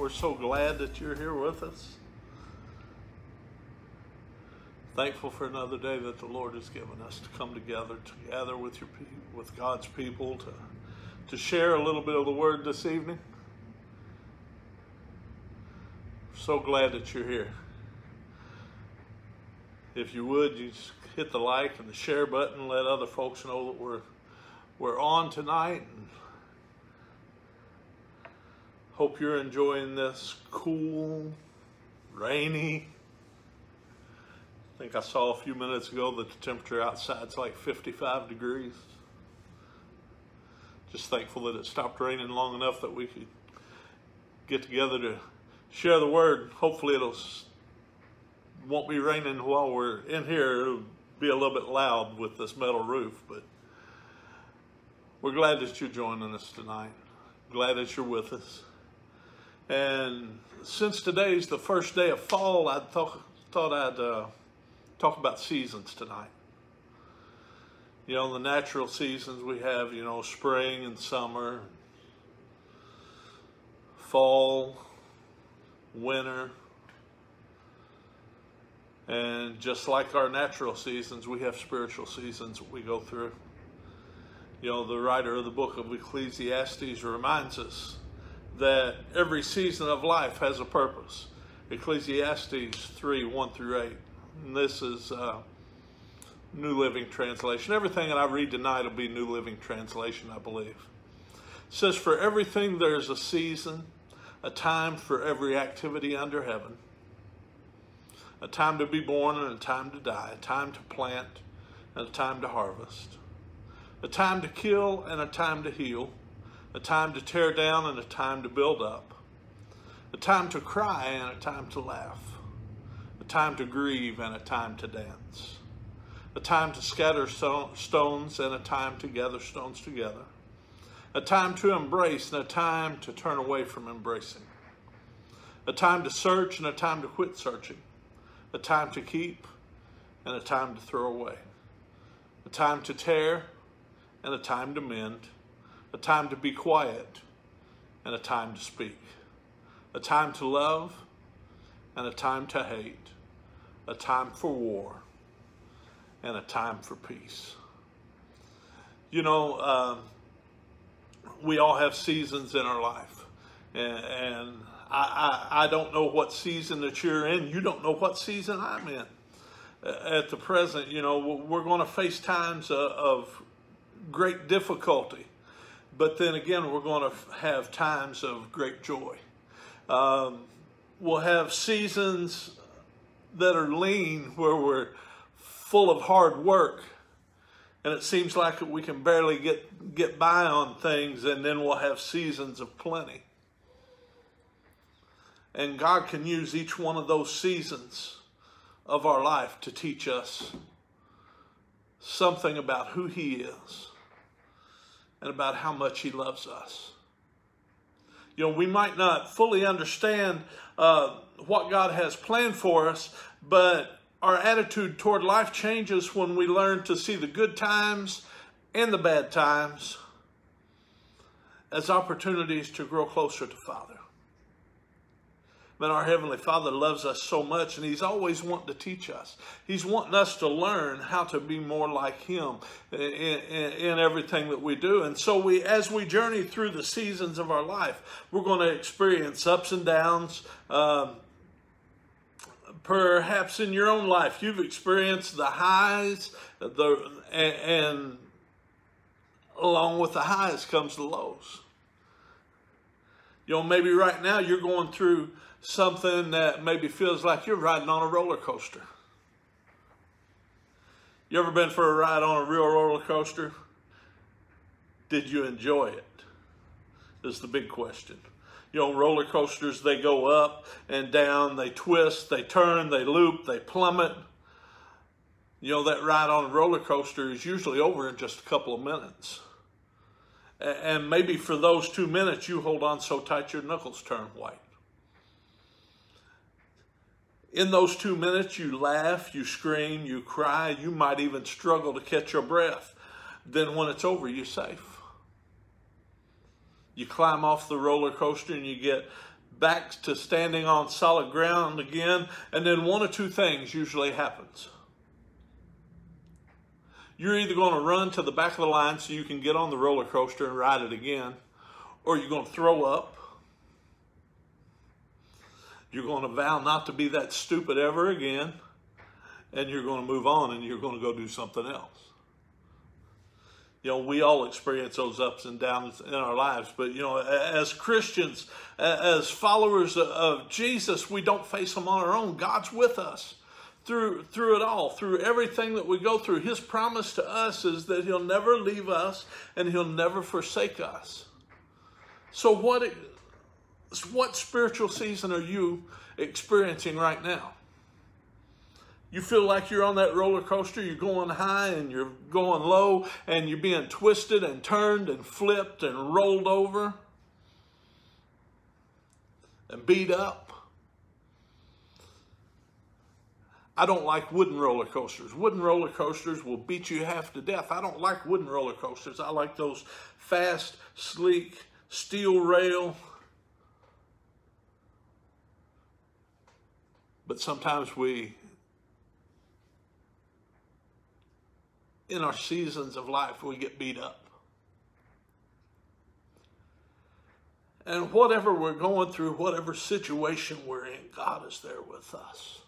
We're so glad that you're here with us. Thankful for another day that the Lord has given us to come together, to gather with your with God's people, to to share a little bit of the Word this evening. So glad that you're here. If you would, you just hit the like and the share button, let other folks know that we're we're on tonight. And Hope you're enjoying this cool, rainy. I think I saw a few minutes ago that the temperature outside's like 55 degrees. Just thankful that it stopped raining long enough that we could get together to share the word. Hopefully it'll won't be raining while we're in here. It'll be a little bit loud with this metal roof, but we're glad that you're joining us tonight. Glad that you're with us. And since today's the first day of fall, I thought, thought I'd uh, talk about seasons tonight. You know, the natural seasons we have, you know, spring and summer, fall, winter. And just like our natural seasons, we have spiritual seasons we go through. You know, the writer of the book of Ecclesiastes reminds us that every season of life has a purpose. Ecclesiastes 3 1 through 8. And this is uh, New Living Translation. Everything that I read tonight will be New Living Translation, I believe. It says, For everything there's a season, a time for every activity under heaven, a time to be born and a time to die, a time to plant and a time to harvest, a time to kill and a time to heal a time to tear down and a time to build up, a time to cry and a time to laugh, a time to grieve and a time to dance, a time to scatter stones and a time to gather stones together, a time to embrace and a time to turn away from embracing, a time to search and a time to quit searching, a time to keep and a time to throw away, a time to tear and a time to mend a time to be quiet and a time to speak, a time to love and a time to hate, a time for war and a time for peace. You know, uh, we all have seasons in our life, and, and I, I, I, don't know what season that you're in. You don't know what season I'm in. At the present, you know, we're going to face times of great difficulty but then again, we're going to have times of great joy. Um, we'll have seasons that are lean where we're full of hard work and it seems like we can barely get, get by on things, and then we'll have seasons of plenty. And God can use each one of those seasons of our life to teach us something about who He is and about how much He loves us. You know, we might not fully understand uh, what God has planned for us, but our attitude toward life changes when we learn to see the good times and the bad times as opportunities to grow closer to Father. Man, our Heavenly Father loves us so much, and He's always wanting to teach us. He's wanting us to learn how to be more like Him in, in, in, everything that we do. And so, we, as we journey through the seasons of our life, we're going to experience ups and downs. Um, perhaps in your own life, you've experienced the highs, the and, and along with the highs comes the lows. You know, maybe right now you're going through something that maybe feels like you're riding on a roller coaster. You ever been for a ride on a real roller coaster? Did you enjoy it? Is the big question. You know, roller coasters, they go up and down, they twist, they turn, they loop, they plummet. You know, that ride on a roller coaster is usually over in just a couple of minutes. And maybe for those two minutes, you hold on so tight your knuckles turn white. In those two minutes, you laugh, you scream, you cry, you might even struggle to catch your breath. Then when it's over, you're safe. You climb off the roller coaster and you get back to standing on solid ground again, and then one or two things usually happens. You're either going to run to the back of the line so you can get on the roller coaster and ride it again, or you're going to throw up. You're going to vow not to be that stupid ever again, and you're going to move on and you're going to go do something else. You know, we all experience those ups and downs in our lives, but you know, as Christians, as followers of Jesus, we don't face them on our own. God's with us through through it all, through everything that we go through. His promise to us is that he'll never leave us and he'll never forsake us. So what what spiritual season are you experiencing right now? You feel like you're on that roller coaster, you're going high and you're going low, and you're being twisted and turned and flipped and rolled over and beat up. I don't like wooden roller coasters. Wooden roller coasters will beat you half to death. I don't like wooden roller coasters. I like those fast, sleek, steel rail. But sometimes we, in our seasons of life, we get beat up. And whatever we're going through, whatever situation we're in, God is there with us.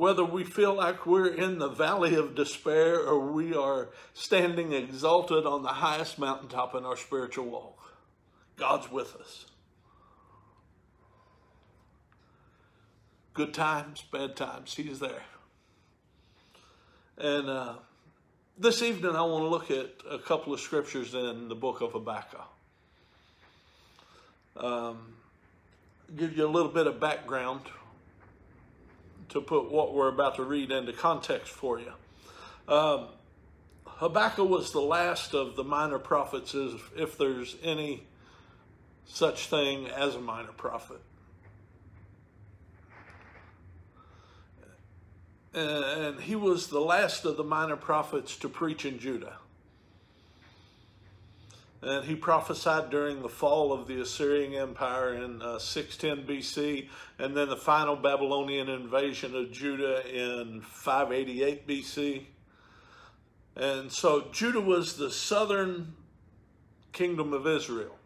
Whether we feel like we're in the valley of despair or we are standing exalted on the highest mountaintop in our spiritual walk. God's with us. Good times, bad times, He's there. And uh, this evening, I want to look at a couple of scriptures in the book of Habakkuk. Um, give you a little bit of background to put what we're about to read into context for you. Um, Habakkuk was the last of the minor prophets, if, if there's any such thing as a minor prophet. And he was the last of the minor prophets to preach in Judah. And he prophesied during the fall of the Assyrian Empire in uh, 610 BC, and then the final Babylonian invasion of Judah in 588 BC. And so Judah was the southern kingdom of Israel.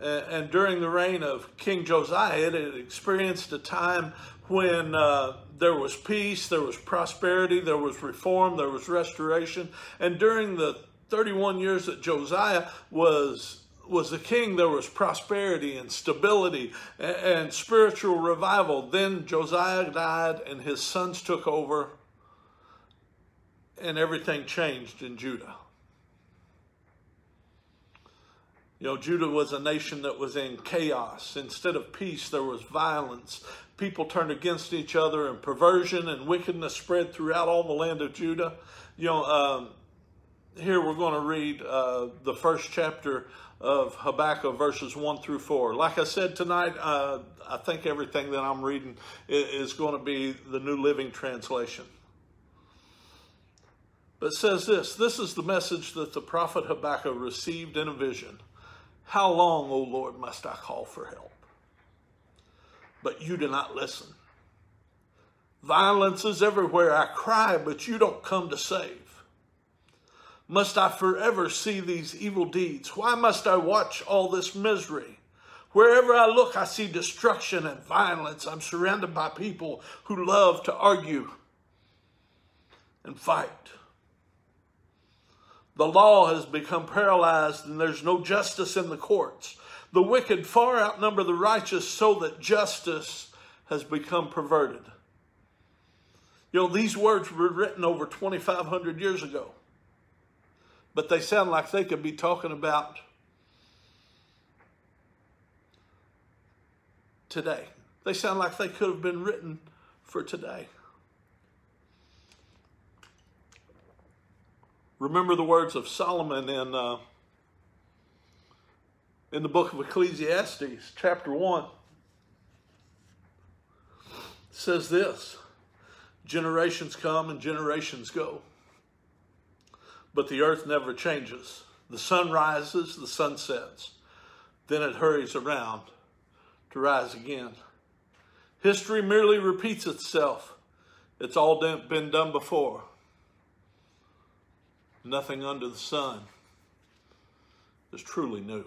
And, and during the reign of King Josiah, it experienced a time when uh, there was peace, there was prosperity, there was reform, there was restoration. And during the 31 years that Josiah was was the king, there was prosperity and stability and, and, spiritual revival. Then Josiah died and his sons took over, and everything changed in Judah. You know, Judah was a nation that was in chaos. Instead of peace, there was violence. People turned against each other, and perversion and wickedness spread throughout all the land of Judah. You know, um, here we're going to read uh, the first chapter of Habakkuk, verses 1 through 4. Like I said tonight, uh, I think everything that I'm reading is going to be the New Living Translation. But says this This is the message that the prophet Habakkuk received in a vision. How long, O Lord, must I call for help? But you do not listen. Violence is everywhere. I cry, but you don't come to save. Must I forever see these evil deeds? Why must I watch all this misery? Wherever I look, I see destruction and violence. I'm surrounded by people who love to argue and fight. The law has become paralyzed and there's no justice in the courts. The wicked far outnumber the righteous so that justice has become perverted. You know, these words were written over 2,500 years ago. But they sound like they could be talking about today. They sound like they could have been written for today. Remember the words of Solomon in, uh, in the book of Ecclesiastes, chapter 1. It says this Generations come and generations go, but the earth never changes. The sun rises, the sun sets, then it hurries around to rise again. History merely repeats itself. It's all been done before. Nothing under the sun is truly new.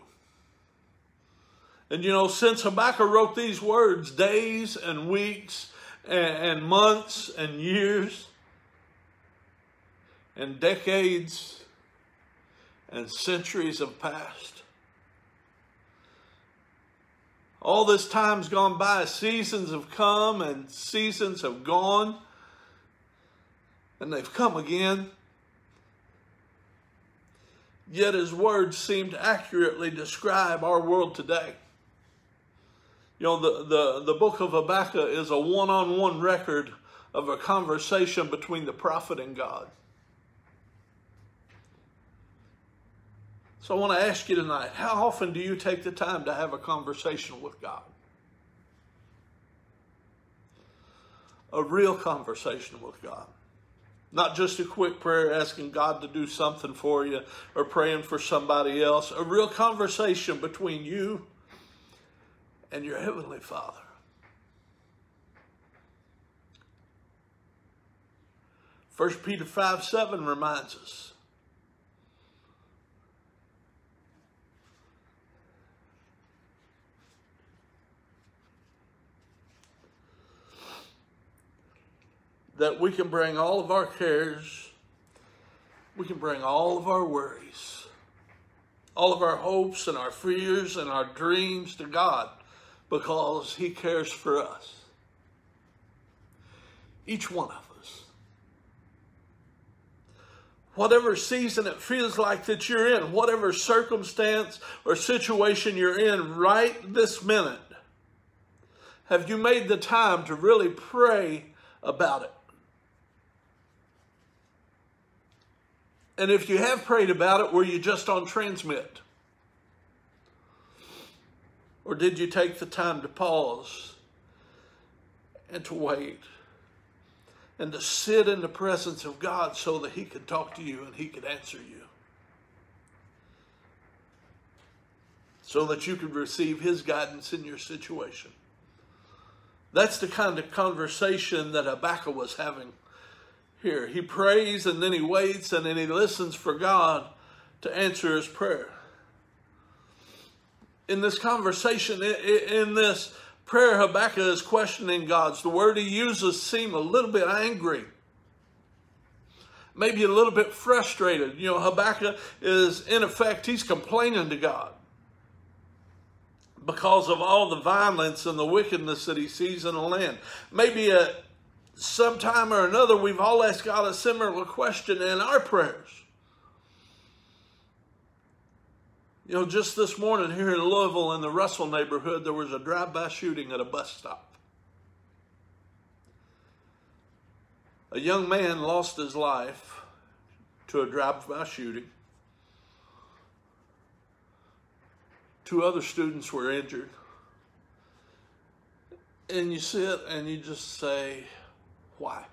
And you know, since Habakkuk wrote these words, days and weeks and, months and years and decades and centuries have passed. All this time's gone by. Seasons have come and seasons have gone. And they've come again. Yet his words seem to accurately describe our world today. You know, the, the, the book of Habakkuk is a one on one record of a conversation between the prophet and God. So I want to ask you tonight how often do you take the time to have a conversation with God? A real conversation with God. Not just a quick prayer asking God to do something for you or praying for somebody else. A real conversation between you and your Heavenly Father. First Peter 5 7 reminds us that we can bring all of our cares, we can bring all of our worries, all of our hopes and our fears and our dreams to God because He cares for us. Each one of us. Whatever season it feels like that you're in, whatever circumstance or situation you're in right this minute, have you made the time to really pray about it? And if you have prayed about it, were you just on transmit? Or did you take the time to pause and to wait and to sit in the presence of God so that He could talk to you and He could answer you? So that you could receive His guidance in your situation. That's the kind of conversation that Habakkuk was having here. He prays and then he waits and then he listens for God to answer his prayer. In this conversation, in this prayer, Habakkuk is questioning God's. The word he uses seem a little bit angry, maybe a little bit frustrated. You know, Habakkuk is, in effect, he's complaining to God because of all the violence and the wickedness that he sees in the land. Maybe a, sometime or another, we've all asked God a similar question in our prayers. You know, just this morning here in Louisville in the Russell neighborhood, there was a drive by shooting at a bus stop. A young man lost his life to a drive by shooting. Two other students were injured. And you sit and you just say, why?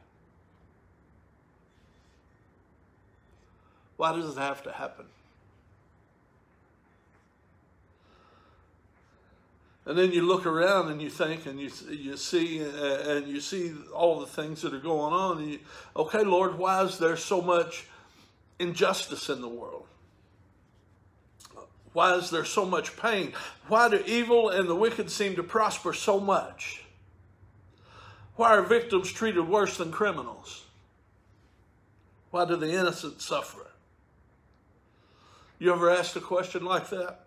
Why does it have to happen? And then you look around and you think and you you see uh, and you see all the things that are going on. And you, okay, Lord, why is there so much injustice in the world? Why is there so much pain? Why do evil and the wicked seem to prosper so much? Why are victims treated worse than criminals? Why do the innocent suffer? You ever asked a question like that?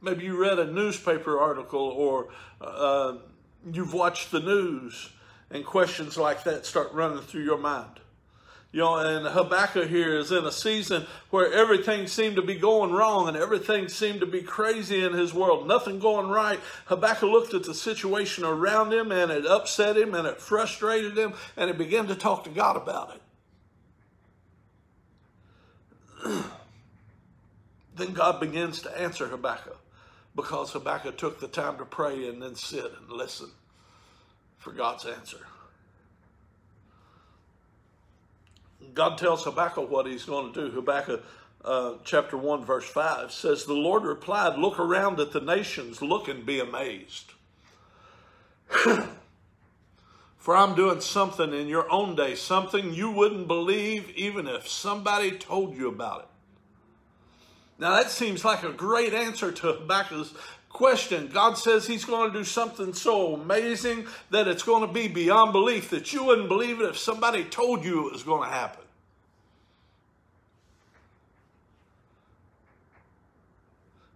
Maybe you read a newspaper article or uh, you've watched the news and questions like that start running through your mind. You know, and Habakkuk here is in a season where everything seemed to be going wrong and everything seemed to be crazy in his world. Nothing going right. Habakkuk looked at the situation around him and it upset him and it frustrated him and he began to talk to God about it. then God begins to answer Habakkuk because Habakkuk took the time to pray and then sit and listen for God's answer. God tells Habakkuk what he's going to do. Habakkuk uh, chapter 1, verse 5 says, The Lord replied, Look around at the nations, look and be amazed. For I'm doing something in your own day, something you wouldn't believe even if somebody told you about it. Now, that seems like a great answer to Habakkuk's question. God says He's going to do something so amazing that it's going to be beyond belief that you wouldn't believe it if somebody told you it was going to happen.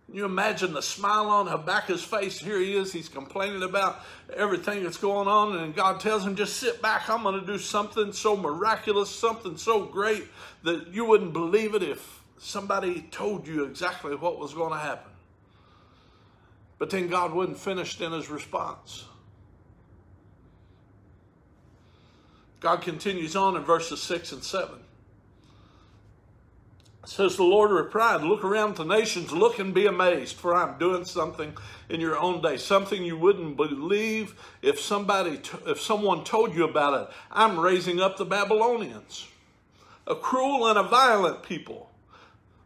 Can you imagine the smile on Habakkuk's face? Here he is. He's complaining about everything that's going on, and God tells him, Just sit back. I'm going to do something so miraculous, something so great that you wouldn't believe it if somebody told you exactly what was going to happen. But then God wasn't finished in his response. God continues on in verses 6 and 7. It says, The Lord replied, Look around the nations, look and be amazed, for I'm doing something in your own day, something you wouldn't believe if somebody, if someone told you about it. I'm raising up the Babylonians, a cruel and a violent people.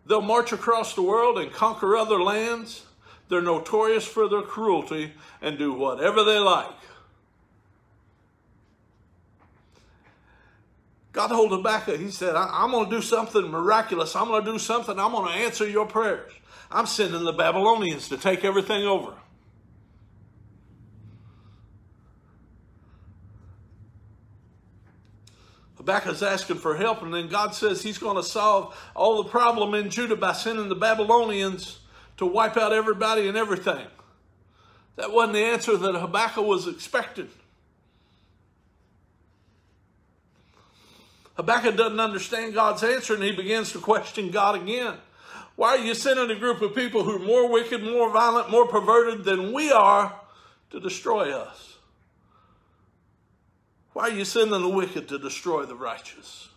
They'll march across the world and conquer other lands. They're notorious for their cruelty and do whatever they like. God told Habakkuk, he said, I'm going to do something miraculous. I'm going to do something. I'm going to answer your prayers. I'm sending the Babylonians to take everything over. Habakkuk's asking for help, and then God says he's going to solve all the problem in Judah by sending the Babylonians to wipe out everybody and everything. That wasn't the answer that Habakkuk was expecting. Habakkuk doesn't understand God's answer and he begins to question God again. Why are you sending a group of people who are more wicked, more violent, more perverted than we are to destroy us? Why are you sending the wicked to destroy the righteous?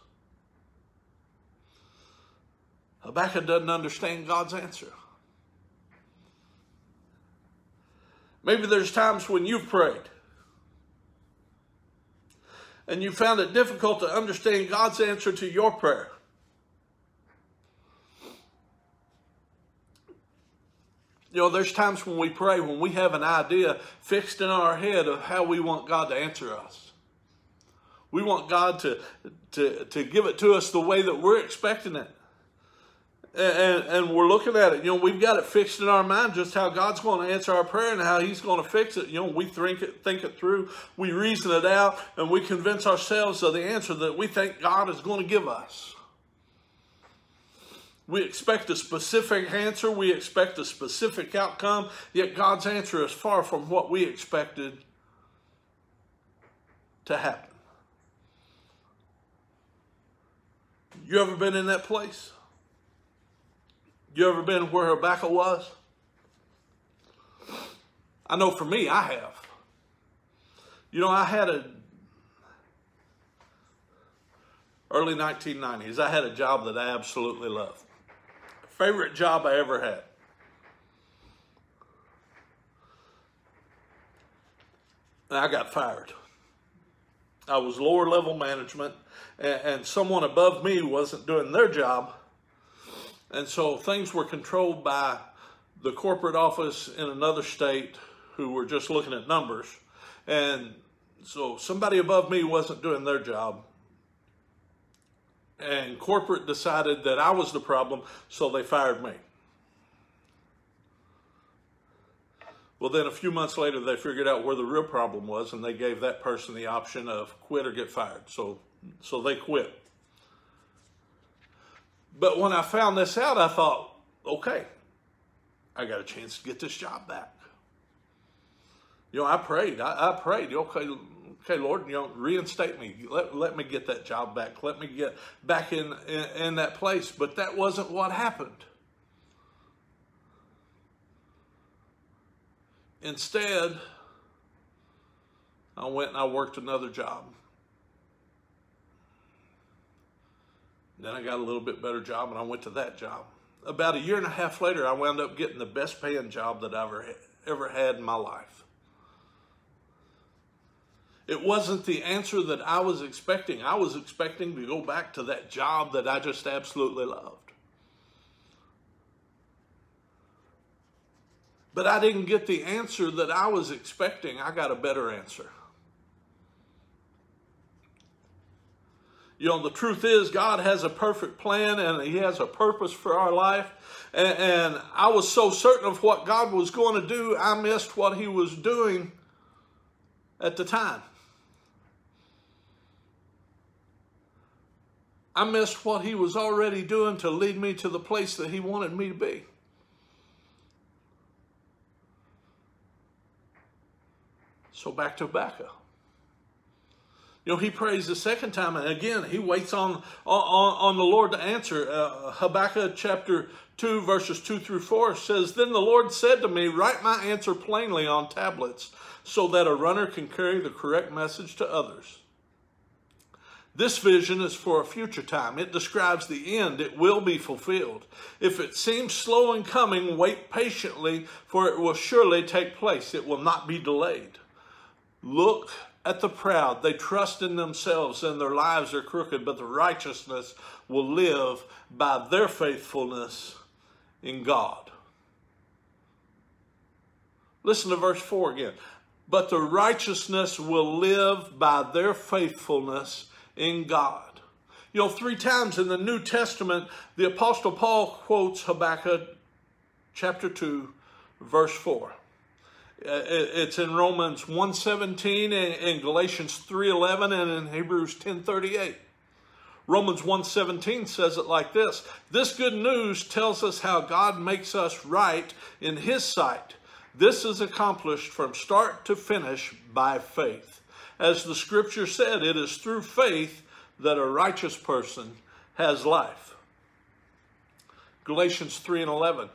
Habakkuk doesn't understand God's answer. Maybe there's times when you've prayed and you found it difficult to understand God's answer to your prayer. You know, there's times when we pray when we have an idea fixed in our head of how we want God to answer us. We want God to, to, to give it to us the way that we're expecting it and, and we're looking at it. You know, we've got it fixed in our mind just how God's going to answer our prayer and how He's going to fix it. You know, we think it, think it through, we reason it out, and we convince ourselves of the answer that we think God is going to give us. We expect a specific answer, we expect a specific outcome, yet God's answer is far from what we expected to happen. You ever been in that place? You ever been where Habakkuk was? I know for me, I have. You know, I had a early 1990s. I had a job that I absolutely loved. Favorite job I ever had. And I got fired. I was lower level management, and, and someone above me wasn't doing their job and so things were controlled by the corporate office in another state who were just looking at numbers. And so somebody above me wasn't doing their job. And corporate decided that I was the problem, so they fired me. Well, then a few months later, they figured out where the real problem was, and they gave that person the option of quit or get fired. So, so they quit. But when I found this out, I thought, okay, I got a chance to get this job back. You know, I prayed. I, I prayed. Okay, Okay, Lord, you know, reinstate me. Let, let me get that job back. Let me get back in, in, in that place. But that wasn't what happened. Instead, I went and I worked another job. Then I got a little bit better job and I went to that job. About a year and a half later, I wound up getting the best paying job that I ever, ever had in my life. It wasn't the answer that I was expecting. I was expecting to go back to that job that I just absolutely loved. But I didn't get the answer that I was expecting. I got a better answer. You know, the truth is, God has a perfect plan and He has a purpose for our life. And, and, I was so certain of what God was going to do, I missed what He was doing at the time. I missed what He was already doing to lead me to the place that He wanted me to be. So back to Habakkuk. You know, he prays the second time, and again, he waits on, on, on the Lord to answer. Uh, Habakkuk chapter 2, verses 2 through 4 says, Then the Lord said to me, Write my answer plainly on tablets, so that a runner can carry the correct message to others. This vision is for a future time. It describes the end. It will be fulfilled. If it seems slow in coming, wait patiently, for it will surely take place. It will not be delayed. Look at the proud. They trust in themselves and their lives are crooked, but the righteousness will live by their faithfulness in God. Listen to verse 4 again. But the righteousness will live by their faithfulness in God. You know, three times in the New Testament, the Apostle Paul quotes Habakkuk chapter 2, verse 4. Uh, it's in Romans 1.17 and Galatians 3.11 and in Hebrews 10.38. Romans 1.17 says it like this. This good news tells us how God makes us right in his sight. This is accomplished from start to finish by faith. As the scripture said, it is through faith that a righteous person has life. Galatians 3 and 11.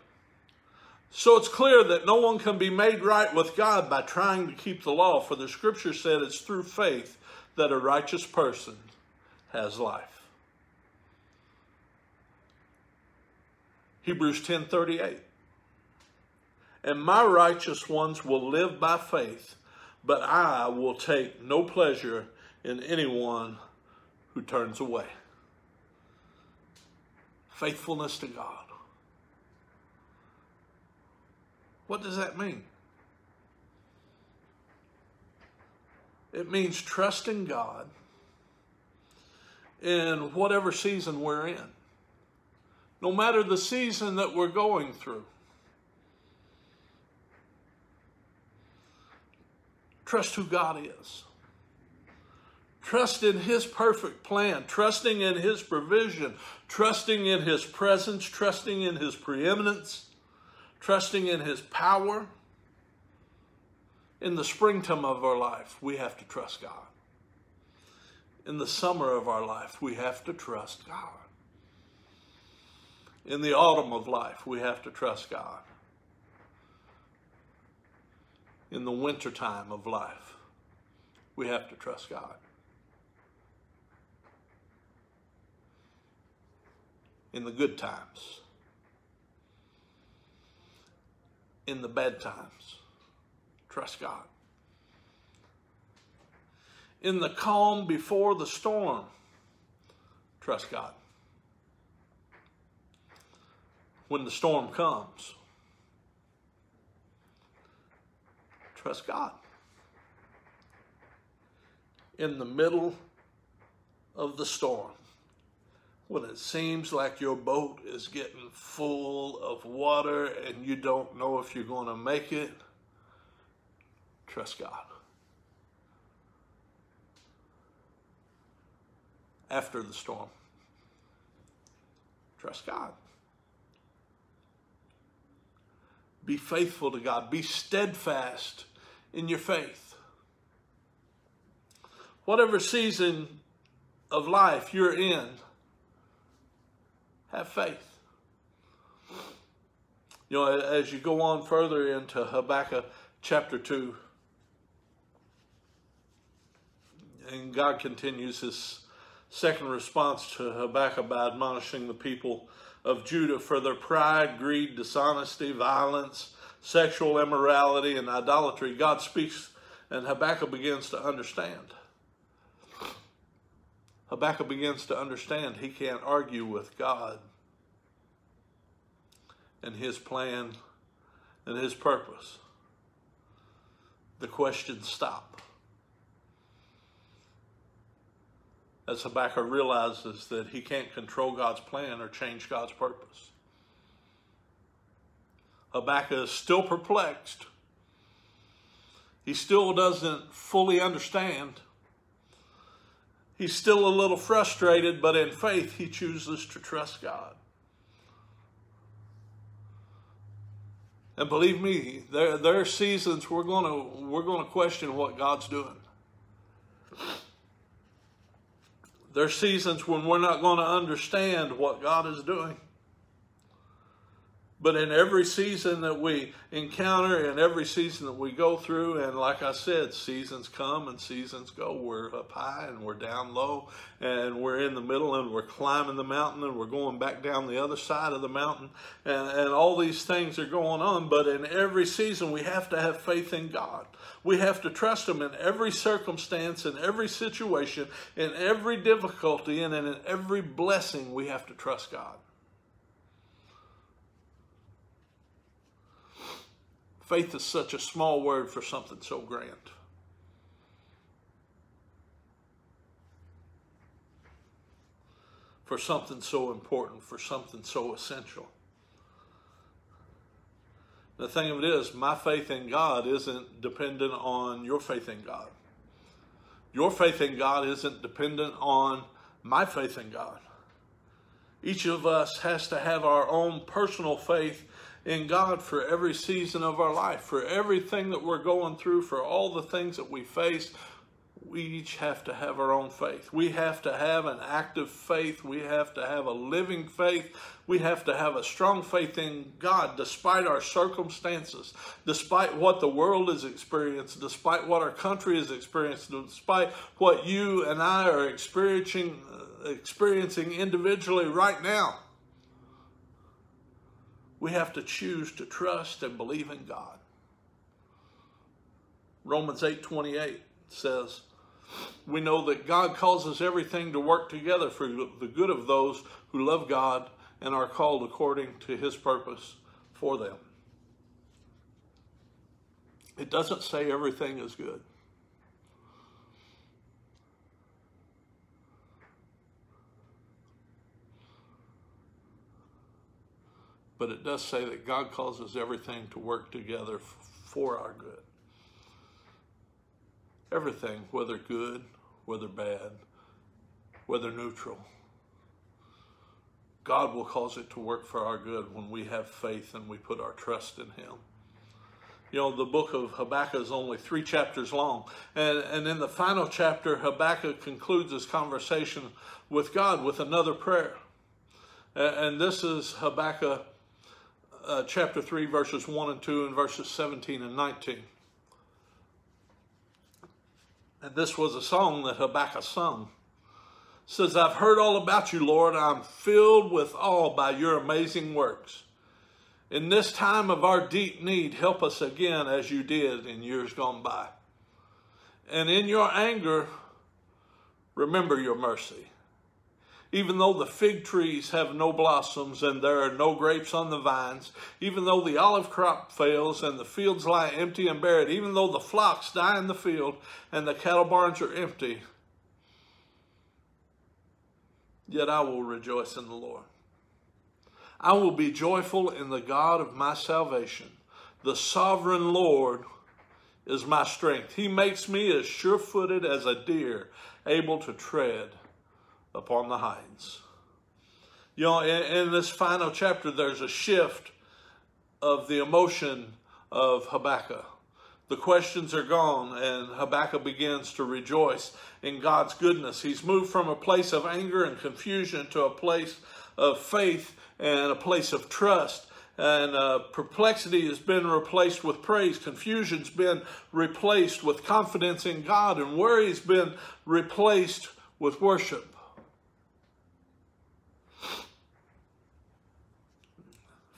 So it's clear that no one can be made right with God by trying to keep the law, for the scripture said it's through faith that a righteous person has life. Hebrews 10:38 And my righteous ones will live by faith, but I will take no pleasure in anyone who turns away. Faithfulness to God. What does that mean? It means trusting God in whatever season we're in, no matter the season that we're going through. Trust who God is. Trust in His perfect plan, trusting in His provision, trusting in His presence, trusting in His preeminence trusting in His power. In the springtime of our life, we have to trust God. In the summer of our life, we have to trust God. In the autumn of life, we have to trust God. In the wintertime of life, we have to trust God. In the good times, in the bad times. Trust God. In the calm before the storm, trust God. When the storm comes, trust God. In the middle of the storm, when it seems like your boat is getting full of water and you don't know if you're going to make it, trust God. After the storm, trust God. Be faithful to God. Be steadfast in your faith. whatever season of life you're in, have faith. You know, as you go on further into Habakkuk chapter 2, and God continues his second response to Habakkuk by admonishing the people of Judah for their pride, greed, dishonesty, violence, sexual immorality, and idolatry. God speaks, and Habakkuk begins to understand. Habakkuk begins to understand he can't argue with God and his plan and his purpose. The questions stop. As Habakkuk realizes that he can't control God's plan or change God's purpose. Habakkuk is still perplexed. He still doesn't fully understand He's still a little frustrated, but in faith, he chooses to trust God. And believe me, there, there are seasons we're going we're going to question what God's doing. There are seasons when we're not going to understand what God is doing. But in every season that we encounter, in every season that we go through, and like I said, seasons come and seasons go. We're up high and we're down low, and we're in the middle and we're climbing the mountain and we're going back down the other side of the mountain, and, and all these things are going on. But in every season, we have to have faith in God. We have to trust Him in every circumstance, in every situation, in every difficulty, and in every blessing, we have to trust God. Faith is such a small word for something so grand. For something so important, for something so essential. The thing of it is, my faith in God isn't dependent on your faith in God. Your faith in God isn't dependent on my faith in God. Each of us has to have our own personal faith in God for every season of our life, for everything that we're going through, for all the things that we face. We each have to have our own faith. We have to have an active faith. We have to have a living faith. We have to have a strong faith in God despite our circumstances, despite what the world has experienced, despite what our country has experienced, despite what you and I are experiencing, uh, experiencing individually right now we have to choose to trust and believe in God. Romans 8:28 says, "We know that God causes everything to work together for the good of those who love God and are called according to his purpose for them." It doesn't say everything is good. But it does say that God causes everything to work together for our good. Everything, whether good, whether bad, whether neutral. God will cause it to work for our good when we have faith and we put our trust in Him. You know, the book of Habakkuk is only three chapters long. And, and in the final chapter, Habakkuk concludes his conversation with God with another prayer. And, and this is Habakkuk uh, chapter 3, verses 1 and 2, and verses 17 and 19. And this was a song that Habakkuk sung. It says, I've heard all about you, Lord. I'm filled with awe by your amazing works. In this time of our deep need, help us again as you did in years gone by. And in your anger, remember your mercy. Even though the fig trees have no blossoms and there are no grapes on the vines, even though the olive crop fails and the fields lie empty and barren, even though the flocks die in the field and the cattle barns are empty, yet I will rejoice in the Lord. I will be joyful in the God of my salvation. The sovereign Lord is my strength. He makes me as sure footed as a deer, able to tread upon the heights. You know, in, in this final chapter, there's a shift of the emotion of Habakkuk. The questions are gone, and Habakkuk begins to rejoice in God's goodness. He's moved from a place of anger and confusion to a place of faith and a place of trust. And uh, perplexity has been replaced with praise. Confusion's been replaced with confidence in God. And worry's been replaced with worship.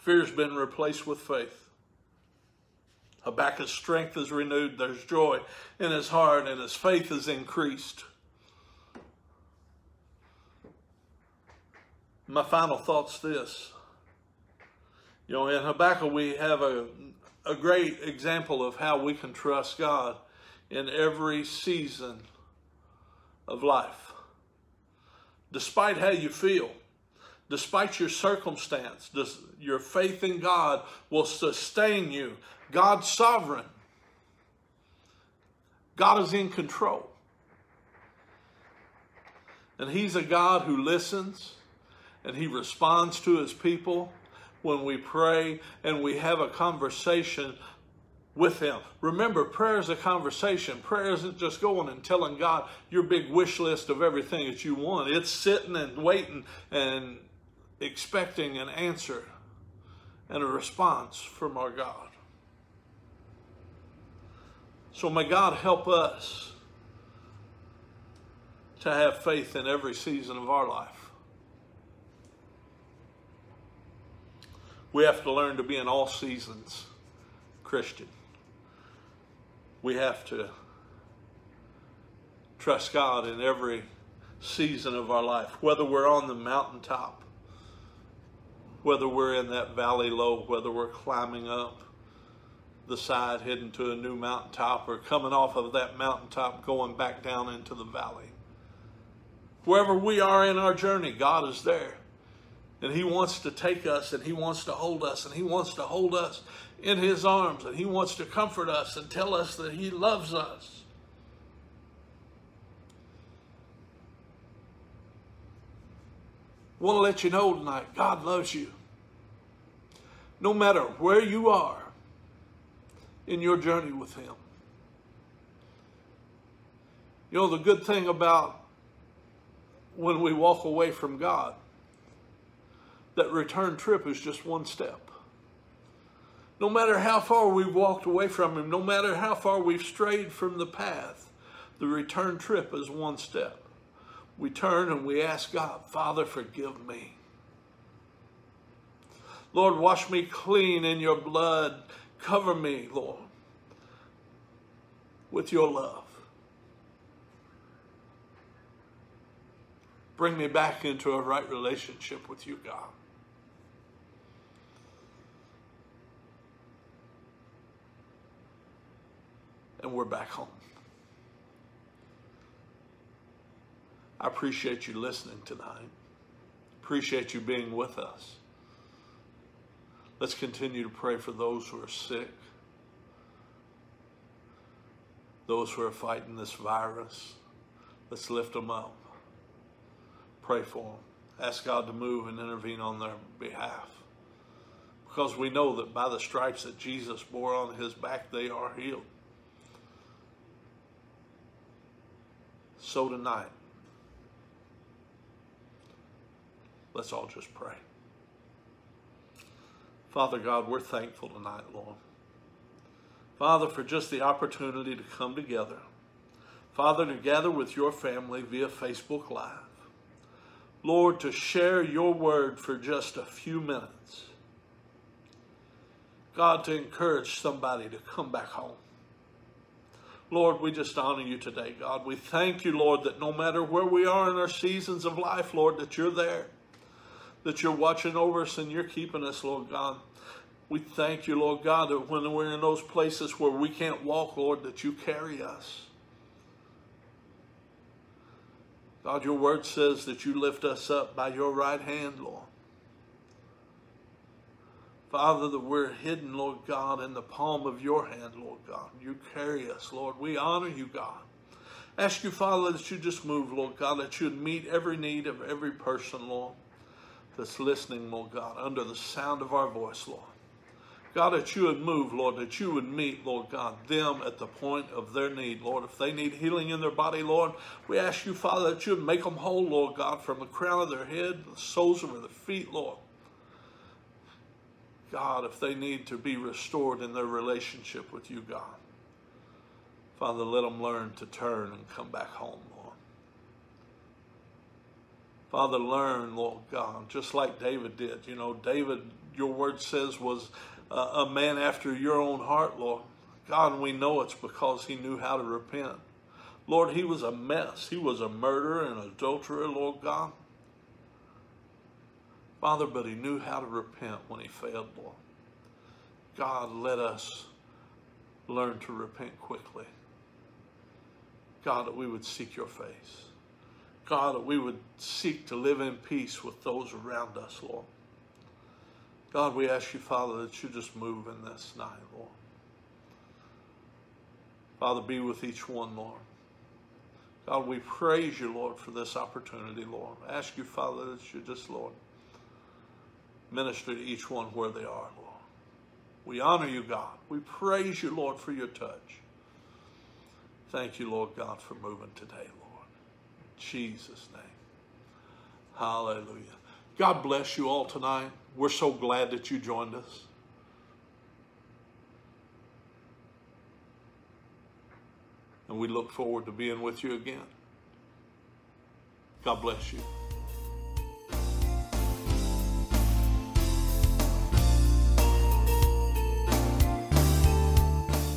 Fear's been replaced with faith. Habakkuk's strength is renewed. There's joy in his heart, and his faith is increased. My final thought's this. You know, in Habakkuk, we have a, a great example of how we can trust God in every season of life. Despite how you feel, despite your circumstance, your faith in God will sustain you God's sovereign. God is in control. And He's a God who listens and He responds to His people when we pray and we have a conversation with Him. Remember, prayer is a conversation. Prayer isn't just going and telling God your big wish list of everything that you want, it's sitting and waiting and expecting an answer and a response from our God. So may God help us to have faith in every season of our life. We have to learn to be in all seasons Christian. We have to trust God in every season of our life, whether we're on the mountaintop, whether we're in that valley low, whether we're climbing up the side heading to a new mountaintop or coming off of that mountaintop going back down into the valley. Wherever we are in our journey, God is there. And He wants to take us and He wants to hold us and He wants to hold us in His arms and He wants to comfort us and tell us that He loves us. Want to let you know tonight God loves you. No matter where you are, in your journey with Him. You know, the good thing about when we walk away from God, that return trip is just one step. No matter how far we've walked away from Him, no matter how far we've strayed from the path, the return trip is one step. We turn and we ask God, Father, forgive me. Lord, wash me clean in your blood Cover me, Lord, with your love. Bring me back into a right relationship with you, God. And we're back home. I appreciate you listening tonight. Appreciate you being with us. Let's continue to pray for those who are sick, those who are fighting this virus. Let's lift them up. Pray for them. Ask God to move and intervene on their behalf. Because we know that by the stripes that Jesus bore on his back, they are healed. So tonight, let's all just pray. Father God, we're thankful tonight, Lord. Father, for just the opportunity to come together. Father, to gather with your family via Facebook Live. Lord, to share your word for just a few minutes. God, to encourage somebody to come back home. Lord, we just honor you today, God. We thank you, Lord, that no matter where we are in our seasons of life, Lord, that you're there that you're watching over us and you're keeping us, Lord God. We thank you, Lord God, that when we're in those places where we can't walk, Lord, that you carry us. God, your word says that you lift us up by your right hand, Lord. Father, that we're hidden, Lord God, in the palm of your hand, Lord God. You carry us, Lord. We honor you, God. Ask you, Father, that you just move, Lord God, that you'd meet every need of every person, Lord that's listening, Lord God, under the sound of our voice, Lord. God, that you would move, Lord, that you would meet, Lord God, them at the point of their need, Lord. If they need healing in their body, Lord, we ask you, Father, that you would make them whole, Lord God, from the crown of their head, to the soles of their feet, Lord. God, if they need to be restored in their relationship with you, God, Father, let them learn to turn and come back home. Father, learn, Lord God, just like David did. You know, David, your word says, was uh, a man after your own heart, Lord. God, we know it's because he knew how to repent. Lord, he was a mess. He was a murderer and adulterer, Lord God. Father, but he knew how to repent when he failed, Lord. God, let us learn to repent quickly. God, that we would seek your face. God, that we would seek to live in peace with those around us, Lord. God, we ask you, Father, that you just move in this night, Lord. Father, be with each one, Lord. God, we praise you, Lord, for this opportunity, Lord. I ask you, Father, that you just, Lord, minister to each one where they are, Lord. We honor you, God. We praise you, Lord, for your touch. Thank you, Lord God, for moving today, Lord. Jesus' name. Hallelujah. God bless you all tonight. We're so glad that you joined us. And we look forward to being with you again. God bless you.